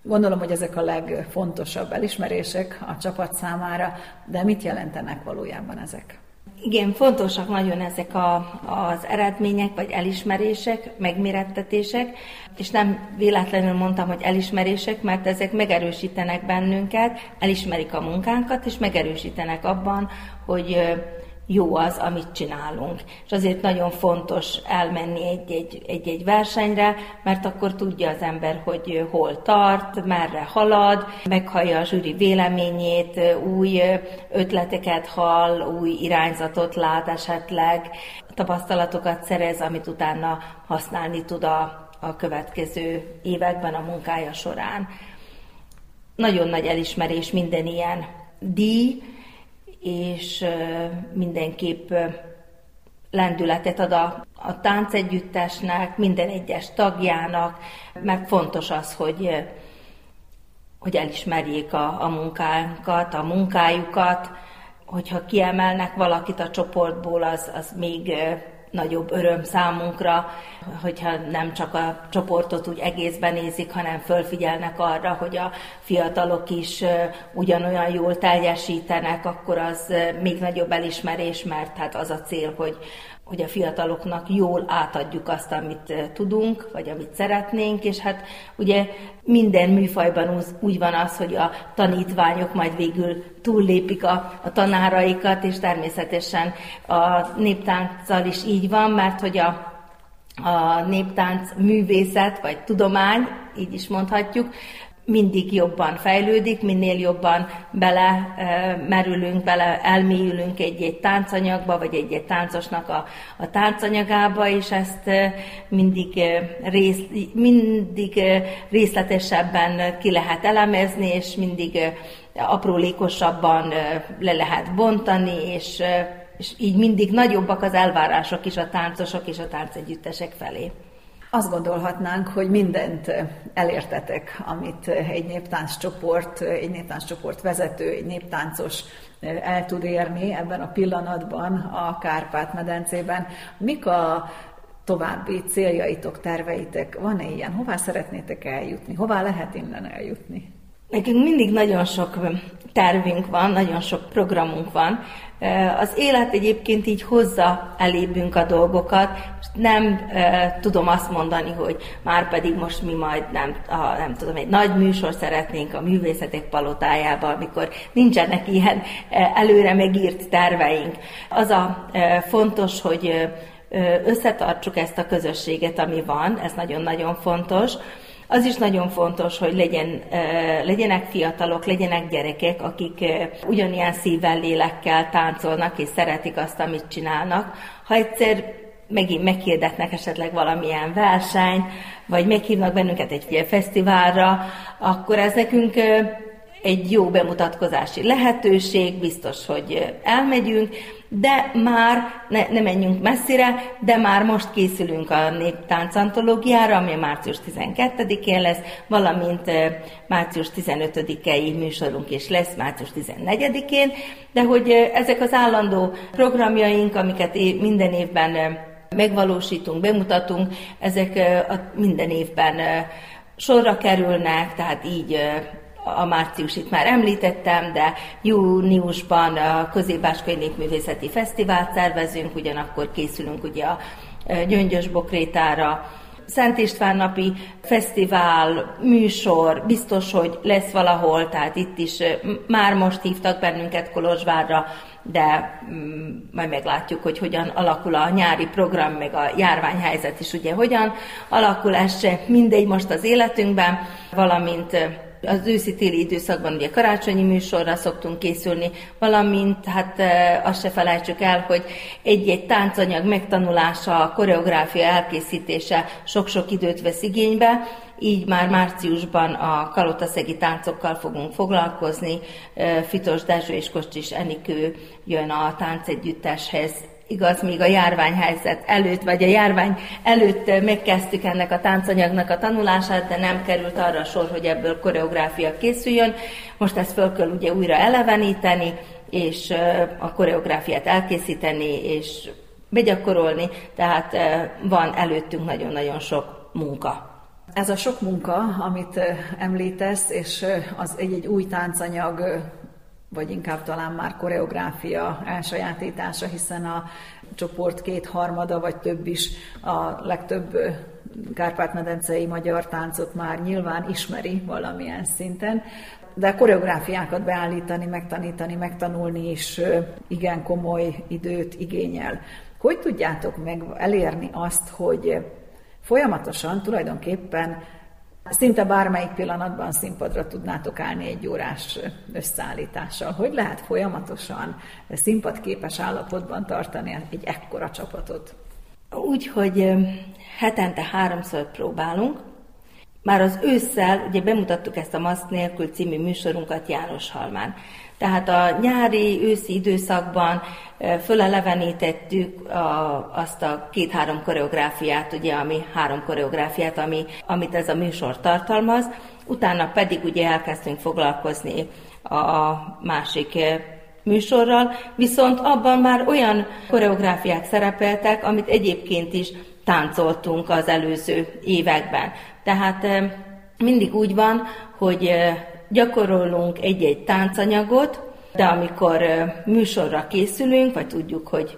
Gondolom, hogy ezek a legfontosabb elismerések a csapat számára, de mit jelentenek valójában ezek? Igen, fontosak nagyon ezek a, az eredmények, vagy elismerések, megmérettetések, és nem véletlenül mondtam, hogy elismerések, mert ezek megerősítenek bennünket, elismerik a munkánkat, és megerősítenek abban, hogy jó az, amit csinálunk. És azért nagyon fontos elmenni egy-egy, egy-egy versenyre, mert akkor tudja az ember, hogy hol tart, merre halad, meghallja a zsűri véleményét, új ötleteket hall, új irányzatot lát esetleg, tapasztalatokat szerez, amit utána használni tud a, a következő években a munkája során. Nagyon nagy elismerés minden ilyen díj, és mindenképp lendületet ad a, a táncegyüttesnek, minden egyes tagjának, mert fontos az, hogy, hogy elismerjék a, a munkánkat, a munkájukat, hogyha kiemelnek valakit a csoportból, az, az még nagyobb öröm számunkra, hogyha nem csak a csoportot úgy egészben nézik, hanem fölfigyelnek arra, hogy a fiatalok is ugyanolyan jól teljesítenek, akkor az még nagyobb elismerés, mert hát az a cél, hogy hogy a fiataloknak jól átadjuk azt, amit tudunk, vagy amit szeretnénk, és hát ugye minden műfajban úgy van az, hogy a tanítványok majd végül túllépik a, a tanáraikat, és természetesen a néptánccal is így van, mert hogy a a néptánc művészet, vagy tudomány, így is mondhatjuk, mindig jobban fejlődik, minél jobban bele merülünk, bele elmélyülünk egy-egy táncanyagba, vagy egy-egy táncosnak a, a táncanyagába, és ezt mindig, rész, mindig részletesebben ki lehet elemezni, és mindig aprólékosabban le lehet bontani, és, és így mindig nagyobbak az elvárások is a táncosok és a táncegyüttesek felé. Azt gondolhatnánk, hogy mindent elértetek, amit egy néptánccsoport, egy néptánccsoport vezető, egy néptáncos el tud érni ebben a pillanatban a Kárpát-medencében. Mik a további céljaitok, terveitek? Van-e ilyen? Hová szeretnétek eljutni? Hová lehet innen eljutni? Nekünk mindig nagyon sok tervünk van, nagyon sok programunk van. Az élet egyébként így hozza elébünk a dolgokat, nem e, tudom azt mondani, hogy már pedig most mi majd nem, a, nem tudom, egy nagy műsor szeretnénk a művészetek palotájába, amikor nincsenek ilyen előre megírt terveink. Az a e, fontos, hogy összetartsuk ezt a közösséget, ami van, ez nagyon-nagyon fontos, az is nagyon fontos, hogy legyen, legyenek fiatalok, legyenek gyerekek, akik ugyanilyen szívvel, lélekkel táncolnak és szeretik azt, amit csinálnak. Ha egyszer megint meghirdetnek esetleg valamilyen versenyt, vagy meghívnak bennünket egy fesztiválra, akkor ez nekünk egy jó bemutatkozási lehetőség, biztos, hogy elmegyünk, de már, ne, ne menjünk messzire, de már most készülünk a néptánc antológiára, ami március 12-én lesz, valamint március 15-i műsorunk is lesz március 14-én, de hogy ezek az állandó programjaink, amiket minden évben megvalósítunk, bemutatunk, ezek minden évben sorra kerülnek, tehát így a márciusit már említettem, de júniusban a Középbáskai Népművészeti Fesztivált szervezünk, ugyanakkor készülünk ugye a Gyöngyös Bokrétára, Szent István napi fesztivál, műsor, biztos, hogy lesz valahol, tehát itt is már most hívtak bennünket Kolozsvárra, de majd meglátjuk, hogy hogyan alakul a nyári program, meg a járványhelyzet is ugye hogyan alakul, ez se mindegy most az életünkben, valamint az őszi-téli időszakban ugye karácsonyi műsorra szoktunk készülni, valamint hát azt se felejtsük el, hogy egy-egy táncanyag megtanulása, koreográfia elkészítése sok-sok időt vesz igénybe, így már márciusban a kalotaszegi táncokkal fogunk foglalkozni. Fitos Dezső és Kocsis Enikő jön a táncegyütteshez igaz, még a járványhelyzet előtt, vagy a járvány előtt megkezdtük ennek a táncanyagnak a tanulását, de nem került arra sor, hogy ebből koreográfia készüljön. Most ezt föl kell ugye újra eleveníteni, és a koreográfiát elkészíteni, és begyakorolni, tehát van előttünk nagyon-nagyon sok munka. Ez a sok munka, amit említesz, és az egy-egy új táncanyag vagy inkább talán már koreográfia elsajátítása, hiszen a csoport kétharmada vagy több is a legtöbb Kárpát-medencei magyar táncot már nyilván ismeri valamilyen szinten, de a koreográfiákat beállítani, megtanítani, megtanulni is igen komoly időt igényel. Hogy tudjátok meg elérni azt, hogy folyamatosan tulajdonképpen Szinte bármelyik pillanatban színpadra tudnátok állni egy órás összeállítással. Hogy lehet folyamatosan színpadképes állapotban tartani egy ekkora csapatot? Úgy, hogy hetente háromszor próbálunk. Már az ősszel, ugye bemutattuk ezt a Maszk nélkül című műsorunkat János Halmán. Tehát a nyári, őszi időszakban fölelevenítettük a, azt a két-három koreográfiát, ugye, ami három koreográfiát, ami, amit ez a műsor tartalmaz. Utána pedig ugye elkezdtünk foglalkozni a másik műsorral, viszont abban már olyan koreográfiák szerepeltek, amit egyébként is táncoltunk az előző években. Tehát mindig úgy van, hogy gyakorolunk egy-egy táncanyagot, de amikor műsorra készülünk, vagy tudjuk, hogy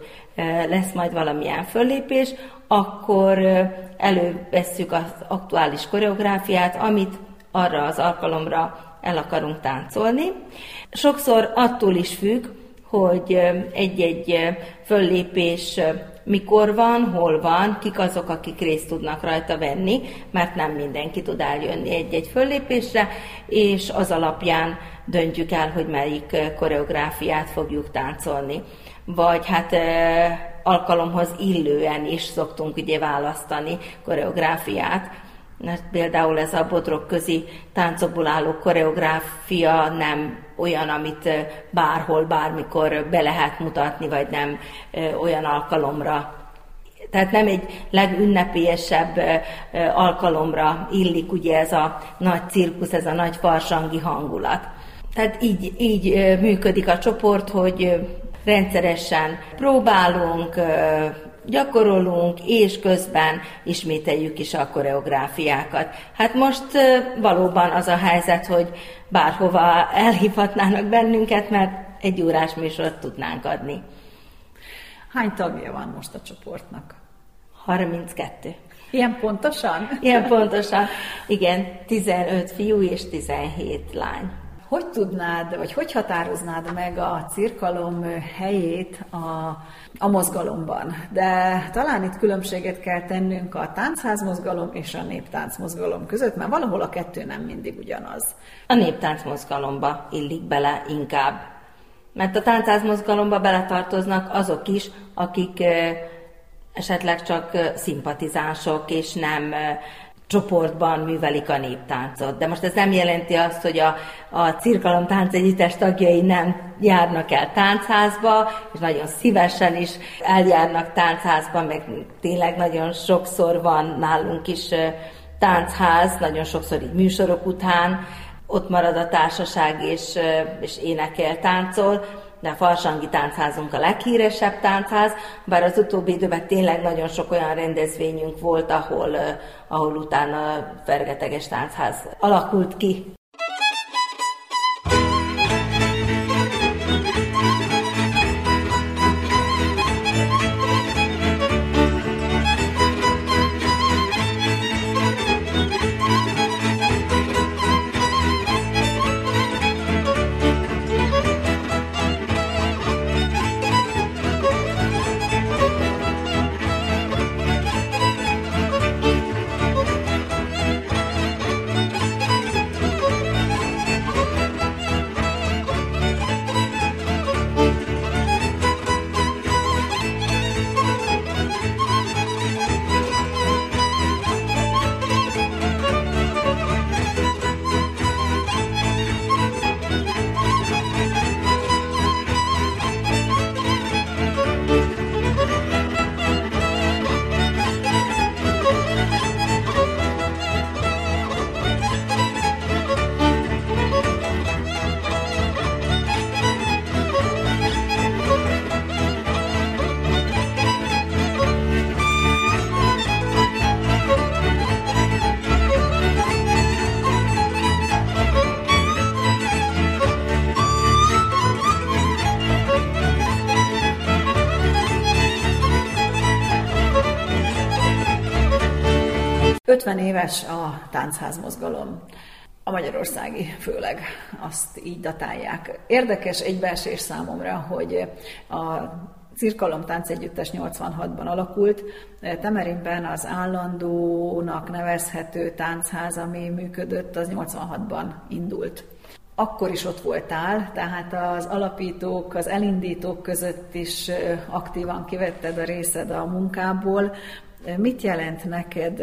lesz majd valamilyen föllépés, akkor elővesszük az aktuális koreográfiát, amit arra az alkalomra el akarunk táncolni. Sokszor attól is függ, hogy egy-egy föllépés mikor van, hol van, kik azok, akik részt tudnak rajta venni, mert nem mindenki tud eljönni egy-egy föllépésre, és az alapján döntjük el, hogy melyik koreográfiát fogjuk táncolni. Vagy hát alkalomhoz illően is szoktunk ugye választani koreográfiát, mert például ez a bodrok közi táncokból álló koreográfia nem olyan, amit bárhol, bármikor be lehet mutatni, vagy nem olyan alkalomra. Tehát nem egy legünnepélyesebb alkalomra illik ugye ez a nagy cirkusz, ez a nagy farsangi hangulat. Tehát így, így működik a csoport, hogy rendszeresen próbálunk, gyakorolunk, és közben ismételjük is a koreográfiákat. Hát most valóban az a helyzet, hogy bárhova elhívhatnának bennünket, mert egy órás műsort tudnánk adni. Hány tagja van most a csoportnak? 32. Ilyen pontosan? Ilyen pontosan. Igen, 15 fiú és 17 lány. Hogy tudnád, vagy hogy határoznád meg a cirkalom helyét a, a mozgalomban? De talán itt különbséget kell tennünk a táncházmozgalom és a néptáncmozgalom között, mert valahol a kettő nem mindig ugyanaz. A néptáncmozgalomba illik bele inkább. Mert a táncházmozgalomba beletartoznak azok is, akik esetleg csak szimpatizánsok, és nem csoportban művelik a néptáncot. De most ez nem jelenti azt, hogy a, a cirkalom táncegyüttes tagjai nem járnak el táncházba, és nagyon szívesen is eljárnak táncházba, meg tényleg nagyon sokszor van nálunk is táncház, nagyon sokszor így műsorok után, ott marad a társaság és, és énekel, táncol, de a Farsangi Táncházunk a leghíresebb táncház, bár az utóbbi időben tényleg nagyon sok olyan rendezvényünk volt, ahol, ahol utána fergeteges táncház alakult ki. 50 éves a táncházmozgalom. A magyarországi főleg azt így datálják. Érdekes egybeesés számomra, hogy a Cirkalom táncegyüttes 86-ban alakult. Temerinben az állandónak nevezhető táncház, ami működött, az 86-ban indult. Akkor is ott voltál, tehát az alapítók, az elindítók között is aktívan kivetted a részed a munkából. Mit jelent neked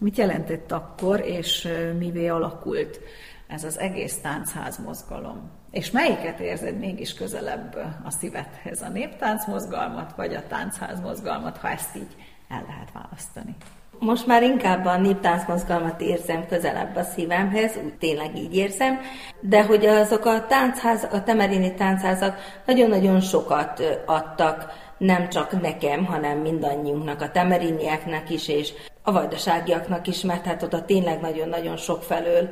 Mit jelentett akkor, és mivé alakult ez az egész táncház mozgalom? És melyiket érzed mégis közelebb a szívedhez, a néptánc mozgalmat, vagy a táncház mozgalmat, ha ezt így el lehet választani? Most már inkább a néptánc mozgalmat érzem közelebb a szívemhez, úgy tényleg így érzem, de hogy azok a táncház, a temerini táncházak nagyon-nagyon sokat adtak, nem csak nekem, hanem mindannyiunknak, a temerinieknek is, és a vajdaságiaknak is, mert hát oda tényleg nagyon-nagyon sok felől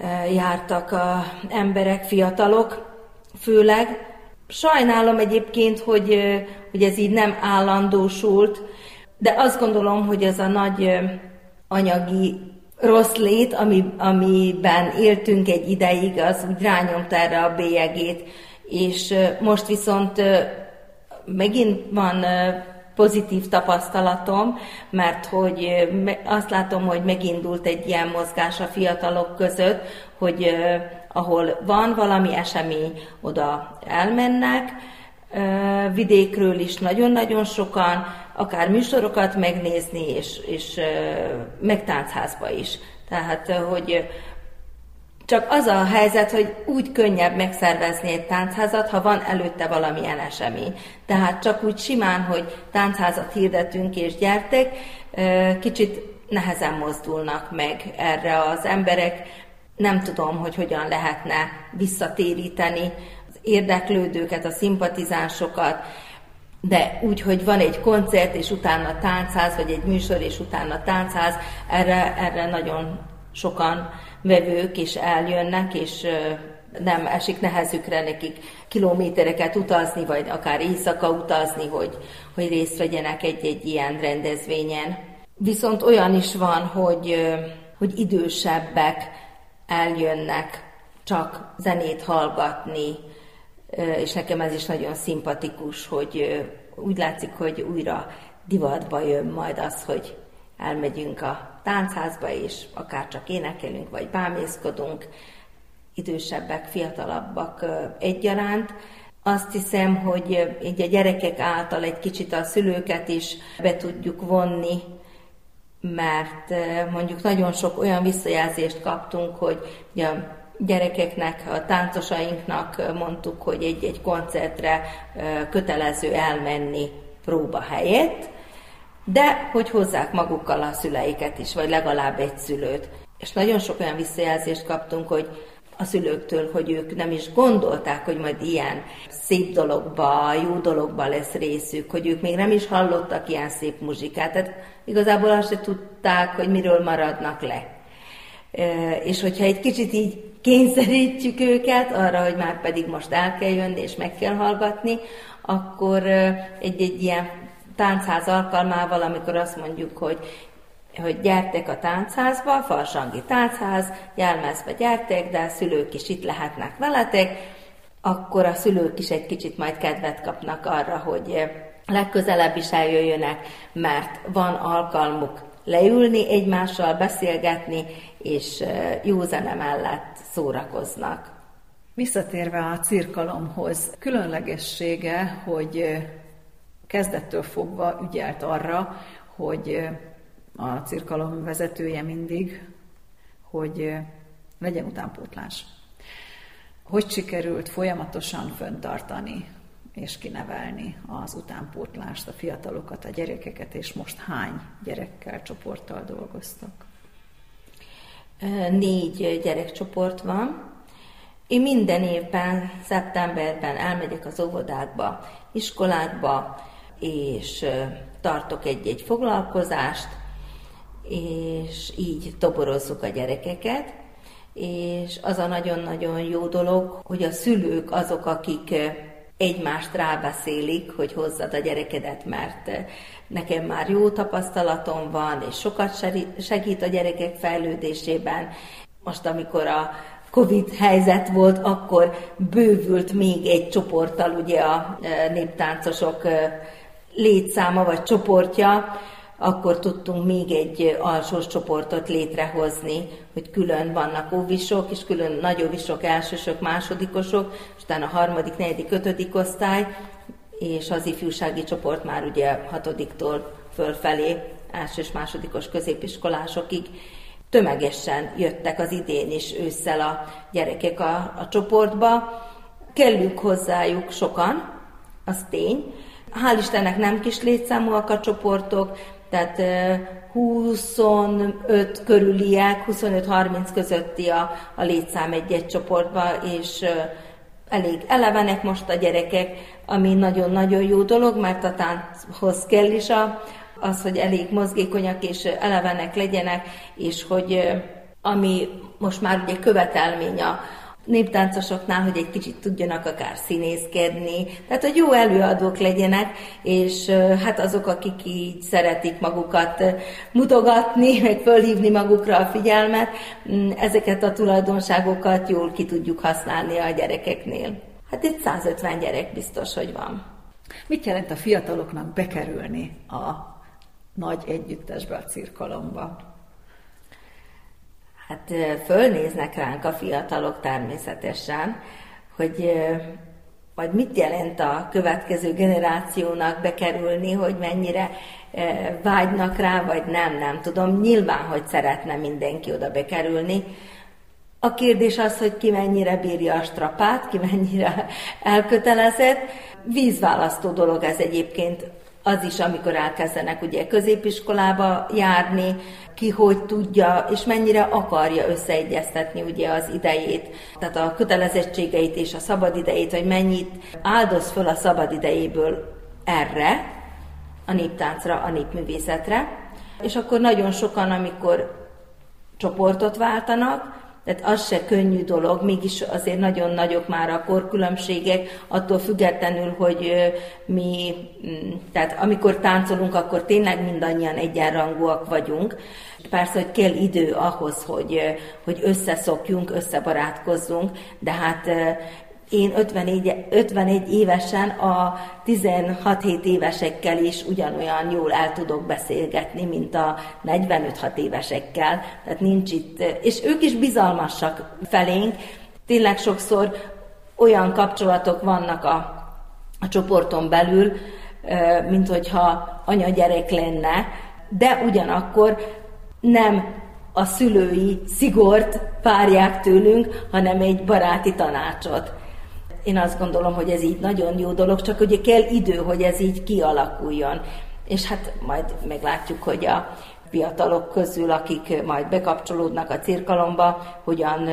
e, jártak a emberek, fiatalok főleg. Sajnálom egyébként, hogy, e, hogy ez így nem állandósult, de azt gondolom, hogy ez a nagy e, anyagi rossz lét, ami, amiben éltünk egy ideig, az úgy rányomta erre a bélyegét, és most viszont megint van pozitív tapasztalatom, mert hogy azt látom, hogy megindult egy ilyen mozgás a fiatalok között, hogy ahol van valami esemény, oda elmennek, vidékről is nagyon-nagyon sokan, akár műsorokat megnézni, és, és meg táncházba is. Tehát, hogy csak az a helyzet, hogy úgy könnyebb megszervezni egy táncházat, ha van előtte valamilyen esemény. Tehát csak úgy simán, hogy táncházat hirdetünk és gyertek, kicsit nehezen mozdulnak meg erre az emberek. Nem tudom, hogy hogyan lehetne visszatéríteni az érdeklődőket, a szimpatizánsokat, de úgy, hogy van egy koncert, és utána táncház, vagy egy műsor, és utána táncház, erre, erre nagyon sokan vevők is eljönnek, és nem esik nehezükre nekik kilométereket utazni, vagy akár éjszaka utazni, hogy, hogy részt vegyenek egy-egy ilyen rendezvényen. Viszont olyan is van, hogy, hogy idősebbek eljönnek csak zenét hallgatni, és nekem ez is nagyon szimpatikus, hogy úgy látszik, hogy újra divatba jön majd az, hogy elmegyünk a táncházba, és akár csak énekelünk, vagy bámészkodunk, idősebbek, fiatalabbak egyaránt. Azt hiszem, hogy így a gyerekek által egy kicsit a szülőket is be tudjuk vonni, mert mondjuk nagyon sok olyan visszajelzést kaptunk, hogy a gyerekeknek, a táncosainknak mondtuk, hogy egy-egy koncertre kötelező elmenni próba helyett, de hogy hozzák magukkal a szüleiket is, vagy legalább egy szülőt. És nagyon sok olyan visszajelzést kaptunk, hogy a szülőktől, hogy ők nem is gondolták, hogy majd ilyen szép dologba, jó dologba lesz részük, hogy ők még nem is hallottak ilyen szép muzsikát. Tehát igazából azt se tudták, hogy miről maradnak le. És hogyha egy kicsit így kényszerítjük őket arra, hogy már pedig most el kell jönni és meg kell hallgatni, akkor egy-egy ilyen táncház alkalmával, amikor azt mondjuk, hogy hogy gyertek a táncházba, Farsangi táncház, Jelmezbe gyertek, de a szülők is itt lehetnek veletek, akkor a szülők is egy kicsit majd kedvet kapnak arra, hogy legközelebb is eljöjjönek, mert van alkalmuk leülni egymással, beszélgetni, és jó zene mellett szórakoznak. Visszatérve a cirkalomhoz, különlegessége, hogy kezdettől fogva ügyelt arra, hogy a cirkalom vezetője mindig, hogy legyen utánpótlás. Hogy sikerült folyamatosan föntartani és kinevelni az utánpótlást, a fiatalokat, a gyerekeket, és most hány gyerekkel, csoporttal dolgoztak? Négy gyerekcsoport van. Én minden évben, szeptemberben elmegyek az óvodákba, iskolákba, és tartok egy-egy foglalkozást, és így toborozzuk a gyerekeket, és az a nagyon-nagyon jó dolog, hogy a szülők azok, akik egymást rábeszélik, hogy hozzad a gyerekedet, mert nekem már jó tapasztalatom van, és sokat segít a gyerekek fejlődésében. Most, amikor a Covid helyzet volt, akkor bővült még egy csoporttal ugye a néptáncosok létszáma vagy csoportja, akkor tudtunk még egy alsós csoportot létrehozni, hogy külön vannak óvisok, és külön nagy óvisok, elsősök, másodikosok, utána a harmadik, negyedik, ötödik osztály, és az ifjúsági csoport már ugye hatodiktól fölfelé, első és másodikos középiskolásokig tömegesen jöttek az idén is ősszel a gyerekek a, a csoportba. Kellünk hozzájuk sokan, az tény. Hál' Istennek nem kis létszámúak a csoportok, tehát 25 körüliek, 25-30 közötti a, a létszám egy-egy csoportban, és elég elevenek most a gyerekek, ami nagyon-nagyon jó dolog, mert a tánchoz kell is a, az, hogy elég mozgékonyak és elevenek legyenek, és hogy ami most már ugye követelmény a, néptáncosoknál, hogy egy kicsit tudjanak akár színészkedni, tehát hogy jó előadók legyenek, és hát azok, akik így szeretik magukat mutogatni, [LAUGHS] meg fölhívni magukra a figyelmet, mm, ezeket a tulajdonságokat jól ki tudjuk használni a gyerekeknél. Hát itt 150 gyerek biztos, hogy van. Mit jelent a fiataloknak bekerülni a nagy együttesbe, a cirkalomba? Hát fölnéznek ránk a fiatalok természetesen, hogy vagy mit jelent a következő generációnak bekerülni, hogy mennyire vágynak rá, vagy nem, nem tudom. Nyilván, hogy szeretne mindenki oda bekerülni. A kérdés az, hogy ki mennyire bírja a strapát, ki mennyire [LAUGHS] elkötelezett. Vízválasztó dolog ez egyébként az is, amikor elkezdenek ugye középiskolába járni, ki hogy tudja, és mennyire akarja összeegyeztetni ugye az idejét, tehát a kötelezettségeit és a szabadidejét, hogy mennyit áldoz föl a szabadidejéből erre, a néptáncra, a népművészetre, és akkor nagyon sokan, amikor csoportot váltanak, tehát az se könnyű dolog, mégis azért nagyon nagyok már a korkülönbségek, attól függetlenül, hogy mi, mm, tehát amikor táncolunk, akkor tényleg mindannyian egyenrangúak vagyunk. Persze, hogy kell idő ahhoz, hogy, hogy összeszokjunk, összebarátkozzunk, de hát én 51, 51 évesen a 16-7 évesekkel is ugyanolyan jól el tudok beszélgetni, mint a 45-6 évesekkel. Tehát nincs itt, és ők is bizalmasak felénk. Tényleg sokszor olyan kapcsolatok vannak a, a csoporton belül, mint hogyha anya-gyerek lenne, de ugyanakkor nem a szülői szigort várják tőlünk, hanem egy baráti tanácsot. Én azt gondolom, hogy ez így nagyon jó dolog, csak ugye kell idő, hogy ez így kialakuljon. És hát majd meglátjuk, hogy a fiatalok közül, akik majd bekapcsolódnak a cirkalomba, hogyan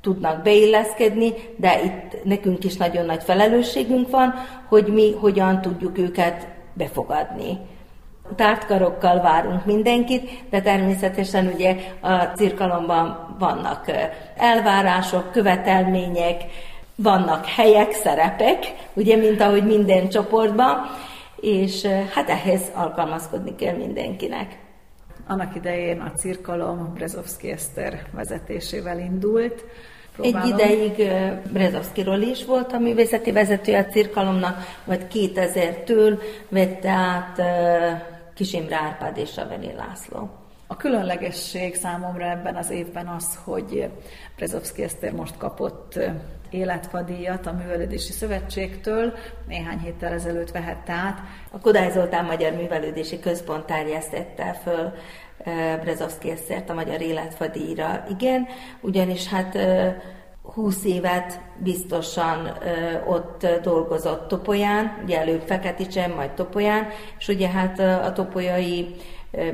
tudnak beilleszkedni, de itt nekünk is nagyon nagy felelősségünk van, hogy mi hogyan tudjuk őket befogadni. Tártkarokkal várunk mindenkit, de természetesen ugye a cirkalomban vannak elvárások, követelmények, vannak helyek, szerepek, ugye, mint ahogy minden csoportban, és hát ehhez alkalmazkodni kell mindenkinek. Annak idején a cirkalom Brezovszki Eszter vezetésével indult. Próbálom. Egy ideig Brezovszkiról is volt a művészeti vezető a cirkalomnak, majd 2000-től vette át Kis Imre Árpád és Saveli László. A különlegesség számomra ebben az évben az, hogy Brezovszki Eszter most kapott életfadíjat a Művelődési Szövetségtől, néhány héttel ezelőtt vehette át. A Kodály Zoltán Magyar Művelődési Központ terjesztette föl Brezovszki Esztert a Magyar Életfadíjra. Igen, ugyanis hát 20 évet biztosan ott dolgozott Topolyán, ugye előbb Feketicsen, majd Topolyán, és ugye hát a topolyai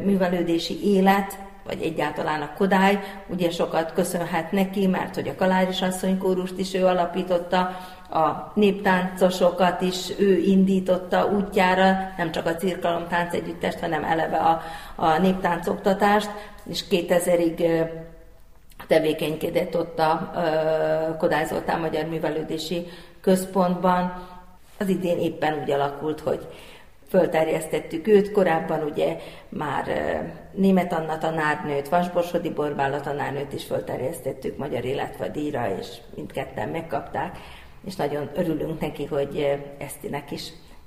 művelődési élet vagy egyáltalán a Kodály, ugye sokat köszönhet neki, mert hogy a Kaláris asszony kórust is ő alapította, a néptáncosokat is ő indította útjára, nem csak a cirkalom tánc együttest, hanem eleve a, a néptáncoktatást, és 2000-ig tevékenykedett ott a Kodály Zoltán Magyar Művelődési Központban. Az idén éppen úgy alakult, hogy fölterjesztettük őt, korábban ugye már német Anna tanárnőt, Vasborsodi Borbála tanárnőt is fölterjesztettük Magyar Életvadíjra, és mindketten megkapták, és nagyon örülünk neki, hogy Esztinek is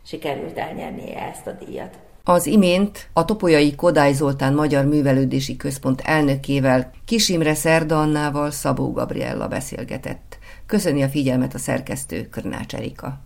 sikerült elnyernie ezt a díjat. Az imént a Topolyai Kodály Zoltán Magyar Művelődési Központ elnökével Kisimre Szerda Annával Szabó Gabriella beszélgetett. Köszöni a figyelmet a szerkesztő Körnács Erika.